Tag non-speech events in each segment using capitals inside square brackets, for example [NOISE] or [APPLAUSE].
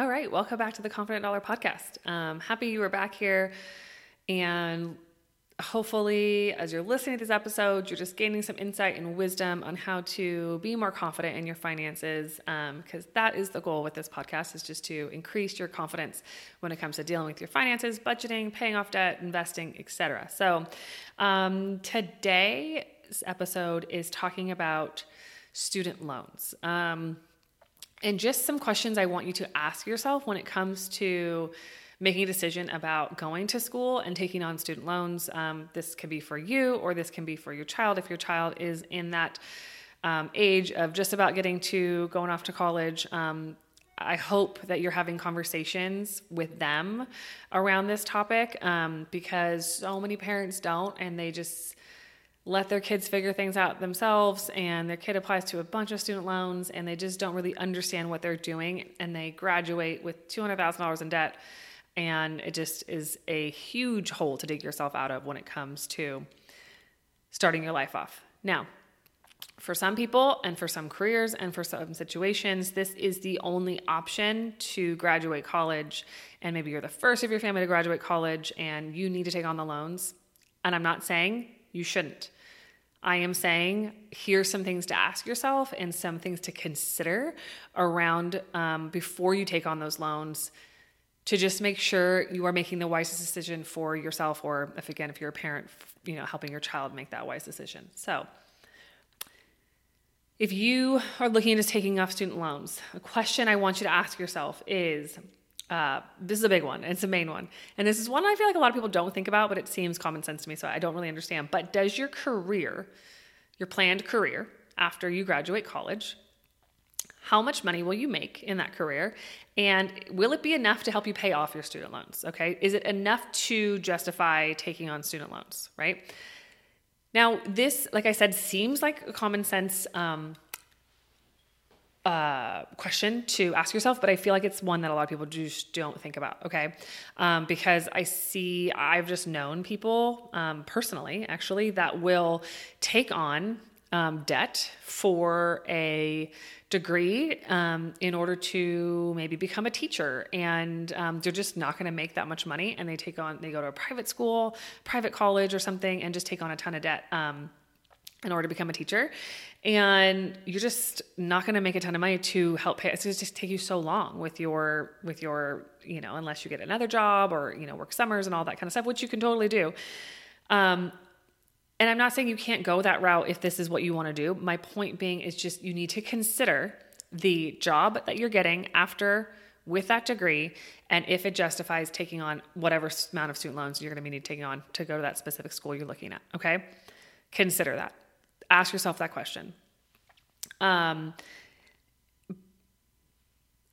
All right, welcome back to the Confident Dollar Podcast. Um, happy you were back here, and hopefully, as you're listening to this episode, you're just gaining some insight and wisdom on how to be more confident in your finances. Because um, that is the goal with this podcast: is just to increase your confidence when it comes to dealing with your finances, budgeting, paying off debt, investing, etc. So, um, today's episode is talking about student loans. Um, and just some questions I want you to ask yourself when it comes to making a decision about going to school and taking on student loans. Um, this can be for you or this can be for your child if your child is in that um, age of just about getting to going off to college. Um, I hope that you're having conversations with them around this topic um, because so many parents don't and they just let their kids figure things out themselves and their kid applies to a bunch of student loans and they just don't really understand what they're doing and they graduate with $200,000 in debt and it just is a huge hole to dig yourself out of when it comes to starting your life off. Now, for some people and for some careers and for some situations, this is the only option to graduate college. And maybe you're the first of your family to graduate college and you need to take on the loans. And I'm not saying you shouldn't. I am saying here's some things to ask yourself and some things to consider around um, before you take on those loans to just make sure you are making the wisest decision for yourself or if again if you're a parent you know helping your child make that wise decision so if you are looking into taking off student loans a question i want you to ask yourself is uh, this is a big one. It's a main one. And this is one I feel like a lot of people don't think about, but it seems common sense to me, so I don't really understand. But does your career, your planned career after you graduate college, how much money will you make in that career? And will it be enough to help you pay off your student loans? Okay. Is it enough to justify taking on student loans, right? Now, this, like I said, seems like a common sense um, uh, question to ask yourself, but I feel like it's one that a lot of people just don't think about. Okay, um, because I see I've just known people um, personally, actually, that will take on um, debt for a degree um, in order to maybe become a teacher and um, they're just not going to make that much money and they take on they go to a private school private college or something and just take on a ton of debt um, in order to become a teacher. And you're just not going to make a ton of money to help pay it's going to just take you so long with your with your you know unless you get another job or you know work summers and all that kind of stuff which you can totally do. Um, and i'm not saying you can't go that route if this is what you want to do. My point being is just you need to consider the job that you're getting after with that degree and if it justifies taking on whatever amount of student loans you're going to be taking on to go to that specific school you're looking at okay? Consider that ask yourself that question. Um,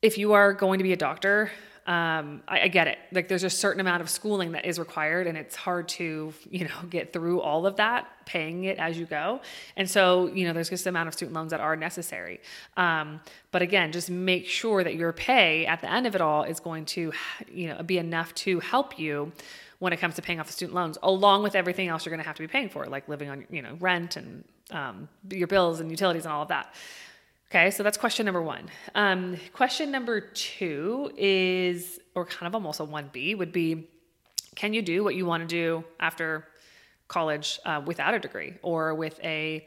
if you are going to be a doctor, um, I, I, get it. Like there's a certain amount of schooling that is required, and it's hard to you know get through all of that, paying it as you go. And so you know there's just the amount of student loans that are necessary. Um, but again, just make sure that your pay at the end of it all is going to you know be enough to help you when it comes to paying off the student loans, along with everything else you're going to have to be paying for, like living on you know rent and um, your bills and utilities and all of that. Okay, so that's question number one. Um, question number two is, or kind of almost a 1B, would be can you do what you want to do after college uh, without a degree or with a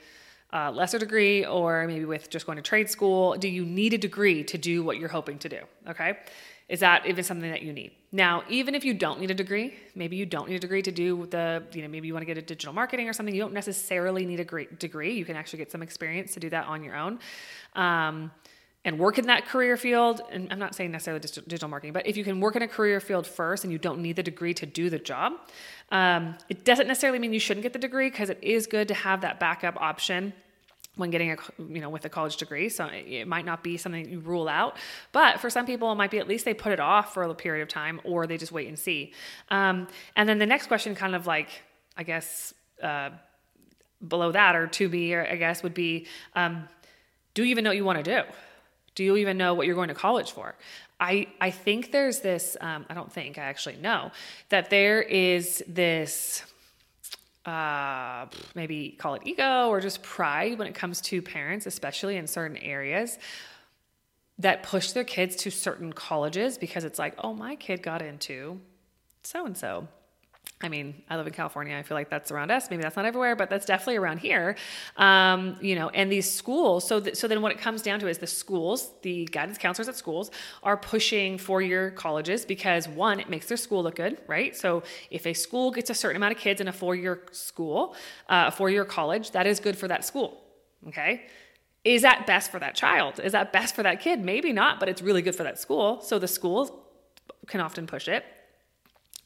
uh, lesser degree or maybe with just going to trade school? Do you need a degree to do what you're hoping to do? Okay, is that even something that you need? Now, even if you don't need a degree, maybe you don't need a degree to do the, you know, maybe you want to get a digital marketing or something, you don't necessarily need a great degree. You can actually get some experience to do that on your own. Um, and work in that career field. And I'm not saying necessarily digital marketing, but if you can work in a career field first and you don't need the degree to do the job, um, it doesn't necessarily mean you shouldn't get the degree because it is good to have that backup option when getting a you know with a college degree so it might not be something you rule out. But for some people it might be at least they put it off for a period of time or they just wait and see. Um, and then the next question kind of like i guess uh, below that or to be i guess would be um, do you even know what you want to do? Do you even know what you're going to college for? I i think there's this um, i don't think i actually know that there is this uh, maybe call it ego or just pride when it comes to parents, especially in certain areas. that push their kids to certain colleges because it's like, oh, my kid got into so and so. I mean, I live in California. I feel like that's around us. Maybe that's not everywhere, but that's definitely around here. Um, you know, and these schools. So, th- so then what it comes down to is the schools, the guidance counselors at schools, are pushing four-year colleges because one, it makes their school look good, right? So, if a school gets a certain amount of kids in a four-year school, uh, a four-year college, that is good for that school. Okay. Is that best for that child? Is that best for that kid? Maybe not, but it's really good for that school. So the schools can often push it.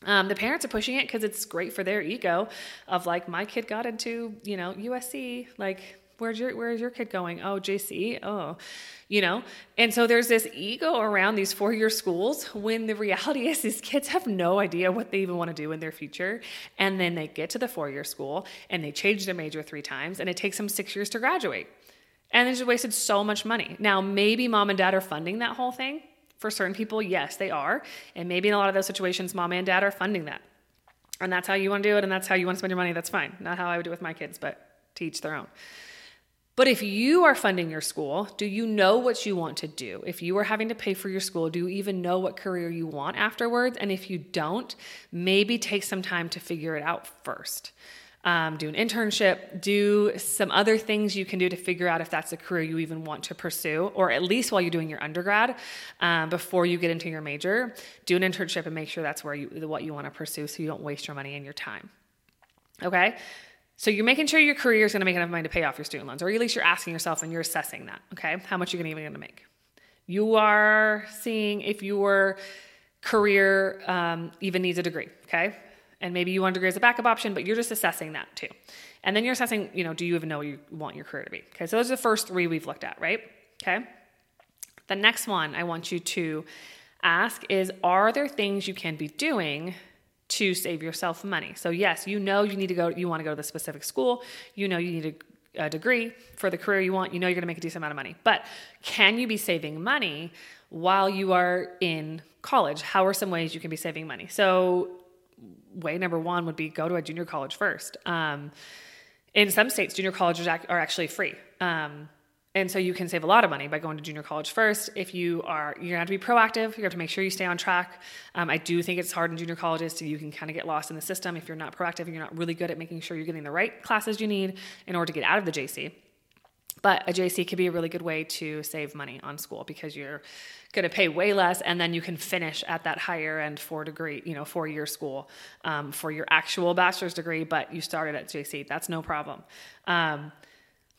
Um, the parents are pushing it because it's great for their ego of like my kid got into you know USC like where's your where's your kid going? Oh JC oh you know? And so there's this ego around these four year schools when the reality [LAUGHS] is these kids have no idea what they even want to do in their future and then they get to the four year school and they change their major three times and it takes them six years to graduate. And they just wasted so much money. Now maybe mom and dad are funding that whole thing for certain people, yes, they are. And maybe in a lot of those situations, mom and dad are funding that. And that's how you want to do it, and that's how you want to spend your money, that's fine. Not how I would do it with my kids, but teach their own. But if you are funding your school, do you know what you want to do? If you are having to pay for your school, do you even know what career you want afterwards? And if you don't, maybe take some time to figure it out first um, do an internship, do some other things you can do to figure out if that's a career you even want to pursue, or at least while you're doing your undergrad, um, before you get into your major, do an internship and make sure that's where you what you want to pursue, so you don't waste your money and your time. Okay. So you're making sure your career is going to make enough money to pay off your student loans, or at least you're asking yourself and you're assessing that. Okay, how much you're even going to make. You are seeing if your career um, even needs a degree. Okay, and maybe you want a degree as a backup option, but you're just assessing that too. And then you're assessing, you know, do you even know what you want your career to be? Okay, so those are the first three we've looked at, right? Okay. The next one I want you to ask is Are there things you can be doing to save yourself money? So, yes, you know you need to go, you want to go to the specific school, you know you need a, a degree for the career you want, you know you're going to make a decent amount of money. But can you be saving money while you are in college? How are some ways you can be saving money? So, way number one would be go to a junior college first. Um, in some states, junior colleges are actually free. Um, and so you can save a lot of money by going to junior college first. If you are, you're gonna have to be proactive. You have to make sure you stay on track. Um, I do think it's hard in junior colleges, so you can kind of get lost in the system if you're not proactive and you're not really good at making sure you're getting the right classes you need in order to get out of the JC. But a JC could be a really good way to save money on school because you're going to pay way less and then you can finish at that higher end four degree you know four year school um, for your actual bachelor's degree but you started at jc that's no problem. Um,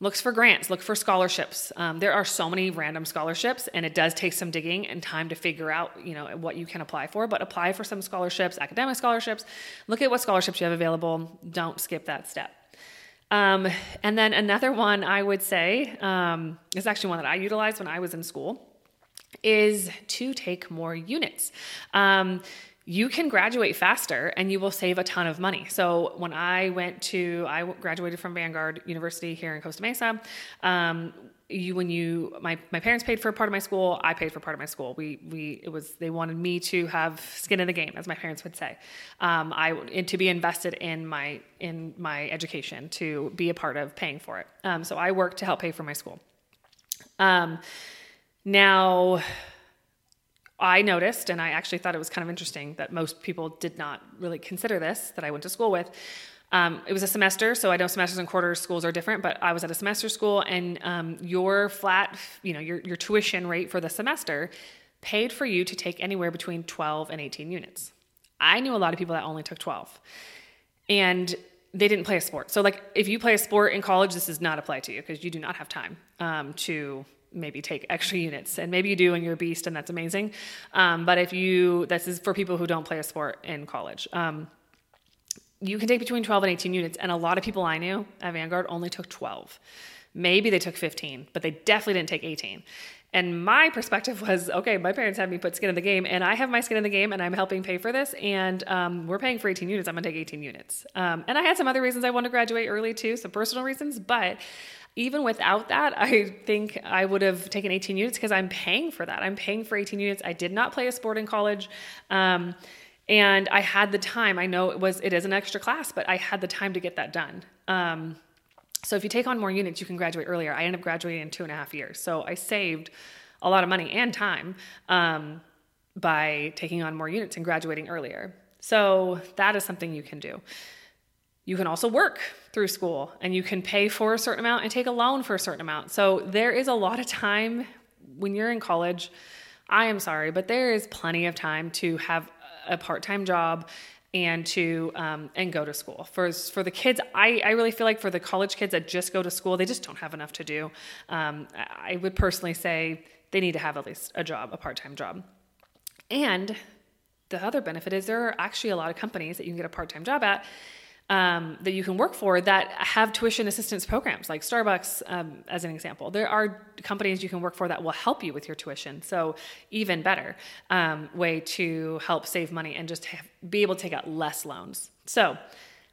looks for grants look for scholarships. Um, there are so many random scholarships and it does take some digging and time to figure out you know what you can apply for but apply for some scholarships academic scholarships. Look at what scholarships you have available. Don't skip that step um, and then another one i would say um, is actually one that i utilized when i was in school is to take more units. Um, you can graduate faster and you will save a ton of money. So when I went to, I graduated from Vanguard University here in Costa Mesa. Um, you when you my my parents paid for a part of my school i paid for part of my school we we it was they wanted me to have skin in the game as my parents would say um, i and to be invested in my in my education to be a part of paying for it um, so i worked to help pay for my school um, now, I noticed, and I actually thought it was kind of interesting that most people did not really consider this that I went to school with. Um, it was a semester, so I know semesters and quarters schools are different, but I was at a semester school, and um, your flat, you know, your, your tuition rate for the semester paid for you to take anywhere between 12 and 18 units. I knew a lot of people that only took 12. And they didn't play a sport. So, like, if you play a sport in college, this does not apply to you because you do not have time um, to maybe take extra units and maybe you do and you're a beast and that's amazing. Um, but if you this is for people who don't play a sport in college. Um, you can take between 12 and 18 units and a lot of people i knew at vanguard only took 12 maybe they took 15 but they definitely didn't take 18 and my perspective was okay my parents had me put skin in the game and i have my skin in the game and i'm helping pay for this and um, we're paying for 18 units. I'm going to take 18 units. Um, and i had some other reasons i wanted to graduate early too some personal reasons but even without that, I think I would have taken 18 units because I'm paying for that. I'm paying for 18 units. I did not play a sport in college. Um, and I had the time. I know it was it is an extra class, but I had the time to get that done. Um, so if you take on more units, you can graduate earlier. I ended up graduating in two and a half years. So I saved a lot of money and time um, by taking on more units and graduating earlier. So that is something you can do. You can also work through school and you can pay for a certain amount and take a loan for a certain amount. So there is a lot of time when you're in college. I am sorry, but there is plenty of time to have a part time job and to um, and go to school for for the kids I, I really feel like for the college kids that just go to school they just don't have enough to do um, i would personally say they need to have at least a job a part-time job and the other benefit is there are actually a lot of companies that you can get a part-time job at um, that you can work for that have tuition assistance programs, like Starbucks, um, as an example. There are companies you can work for that will help you with your tuition. So, even better um, way to help save money and just have, be able to take out less loans. So,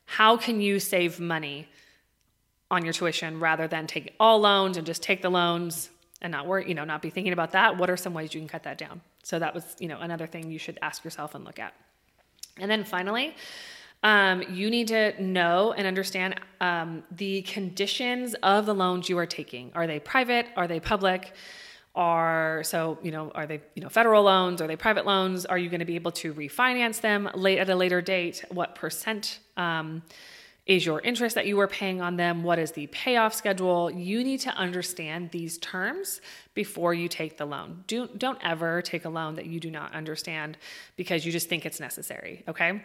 how can you save money on your tuition rather than take all loans and just take the loans and not worry, you know, not be thinking about that? What are some ways you can cut that down? So, that was, you know, another thing you should ask yourself and look at. And then finally, um, you need to know and understand um, the conditions of the loans you are taking. Are they private? Are they public? Are so you know are they you know federal loans? Are they private loans? Are you going to be able to refinance them late at a later date? What percent? Um, is your interest that you are paying on them? What is the payoff schedule? You need to understand these terms before you take the loan. Do, don't ever take a loan that you do not understand because you just think it's necessary, okay?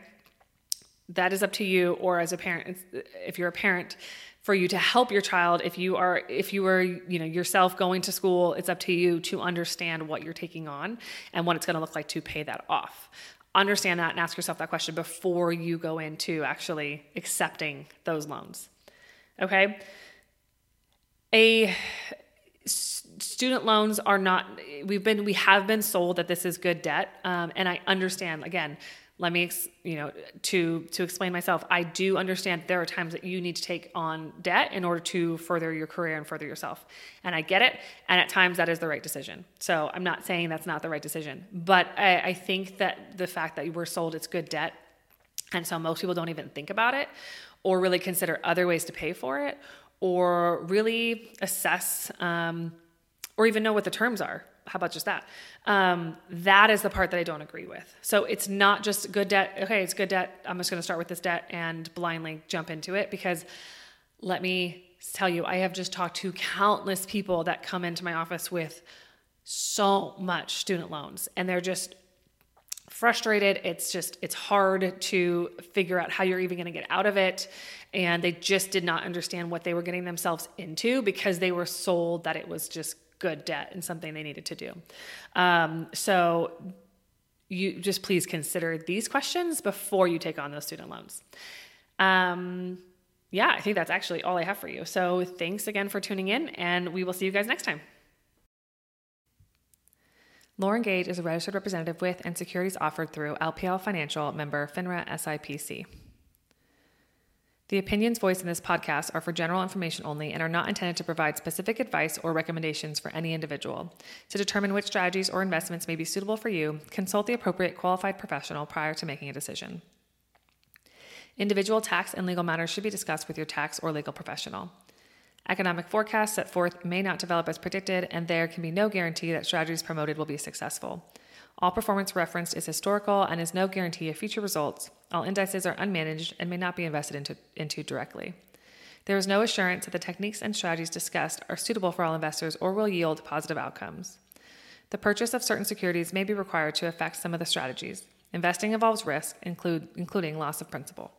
That is up to you or as a parent if you're a parent for you to help your child. If you are if you are you know yourself going to school it's up to you to understand what you're taking on and what it's going to look like to pay that off. Understand that and ask yourself that question before you go into actually accepting those loans okay? A student loans are not we've been we have been sold that this is good debt um, and i understand again let me you know to to explain myself. I do understand there are times that you need to take on debt in order to further your career and further yourself. And i get it. And at times that is the right decision. So i'm not saying that's not the right decision. But i, I think that the fact that you were sold it's good debt. And so most people don't even think about it or really consider other ways to pay for it or really assess um, or even know what the terms are how about just that? Um, that is the part that I don't agree with. So it's not just good debt. Okay, it's good debt. I'm just going to start with this debt and blindly jump into it because let me tell you, I have just talked to countless people that come into my office with so much student loans and they're just frustrated. It's just, it's hard to figure out how you're even going to get out of it. And they just did not understand what they were getting themselves into because they were sold that it was just good debt and something they needed to do. Um, so you just please consider these questions before you take on those student loans. Um, yeah, I think that's actually all I have for you. So thanks again for tuning in, and we will see you guys next time. Lauren Gage is a registered representative with and securities offered through LPL Financial member FINRA SIPC. The opinions voiced in this podcast are for general information only and are not intended to provide specific advice or recommendations for any individual. To determine which strategies or investments may be suitable for you, consult the appropriate qualified professional prior to making a decision. Individual tax and legal matters should be discussed with your tax or legal professional. Economic forecasts set forth may not develop as predicted, and there can be no guarantee that strategies promoted will be successful. All performance referenced is historical and is no guarantee of future results. All indices are unmanaged and may not be invested into, into directly. There is no assurance that the techniques and strategies discussed are suitable for all investors or will yield positive outcomes. The purchase of certain securities may be required to affect some of the strategies. Investing involves risk, include, including loss of principal.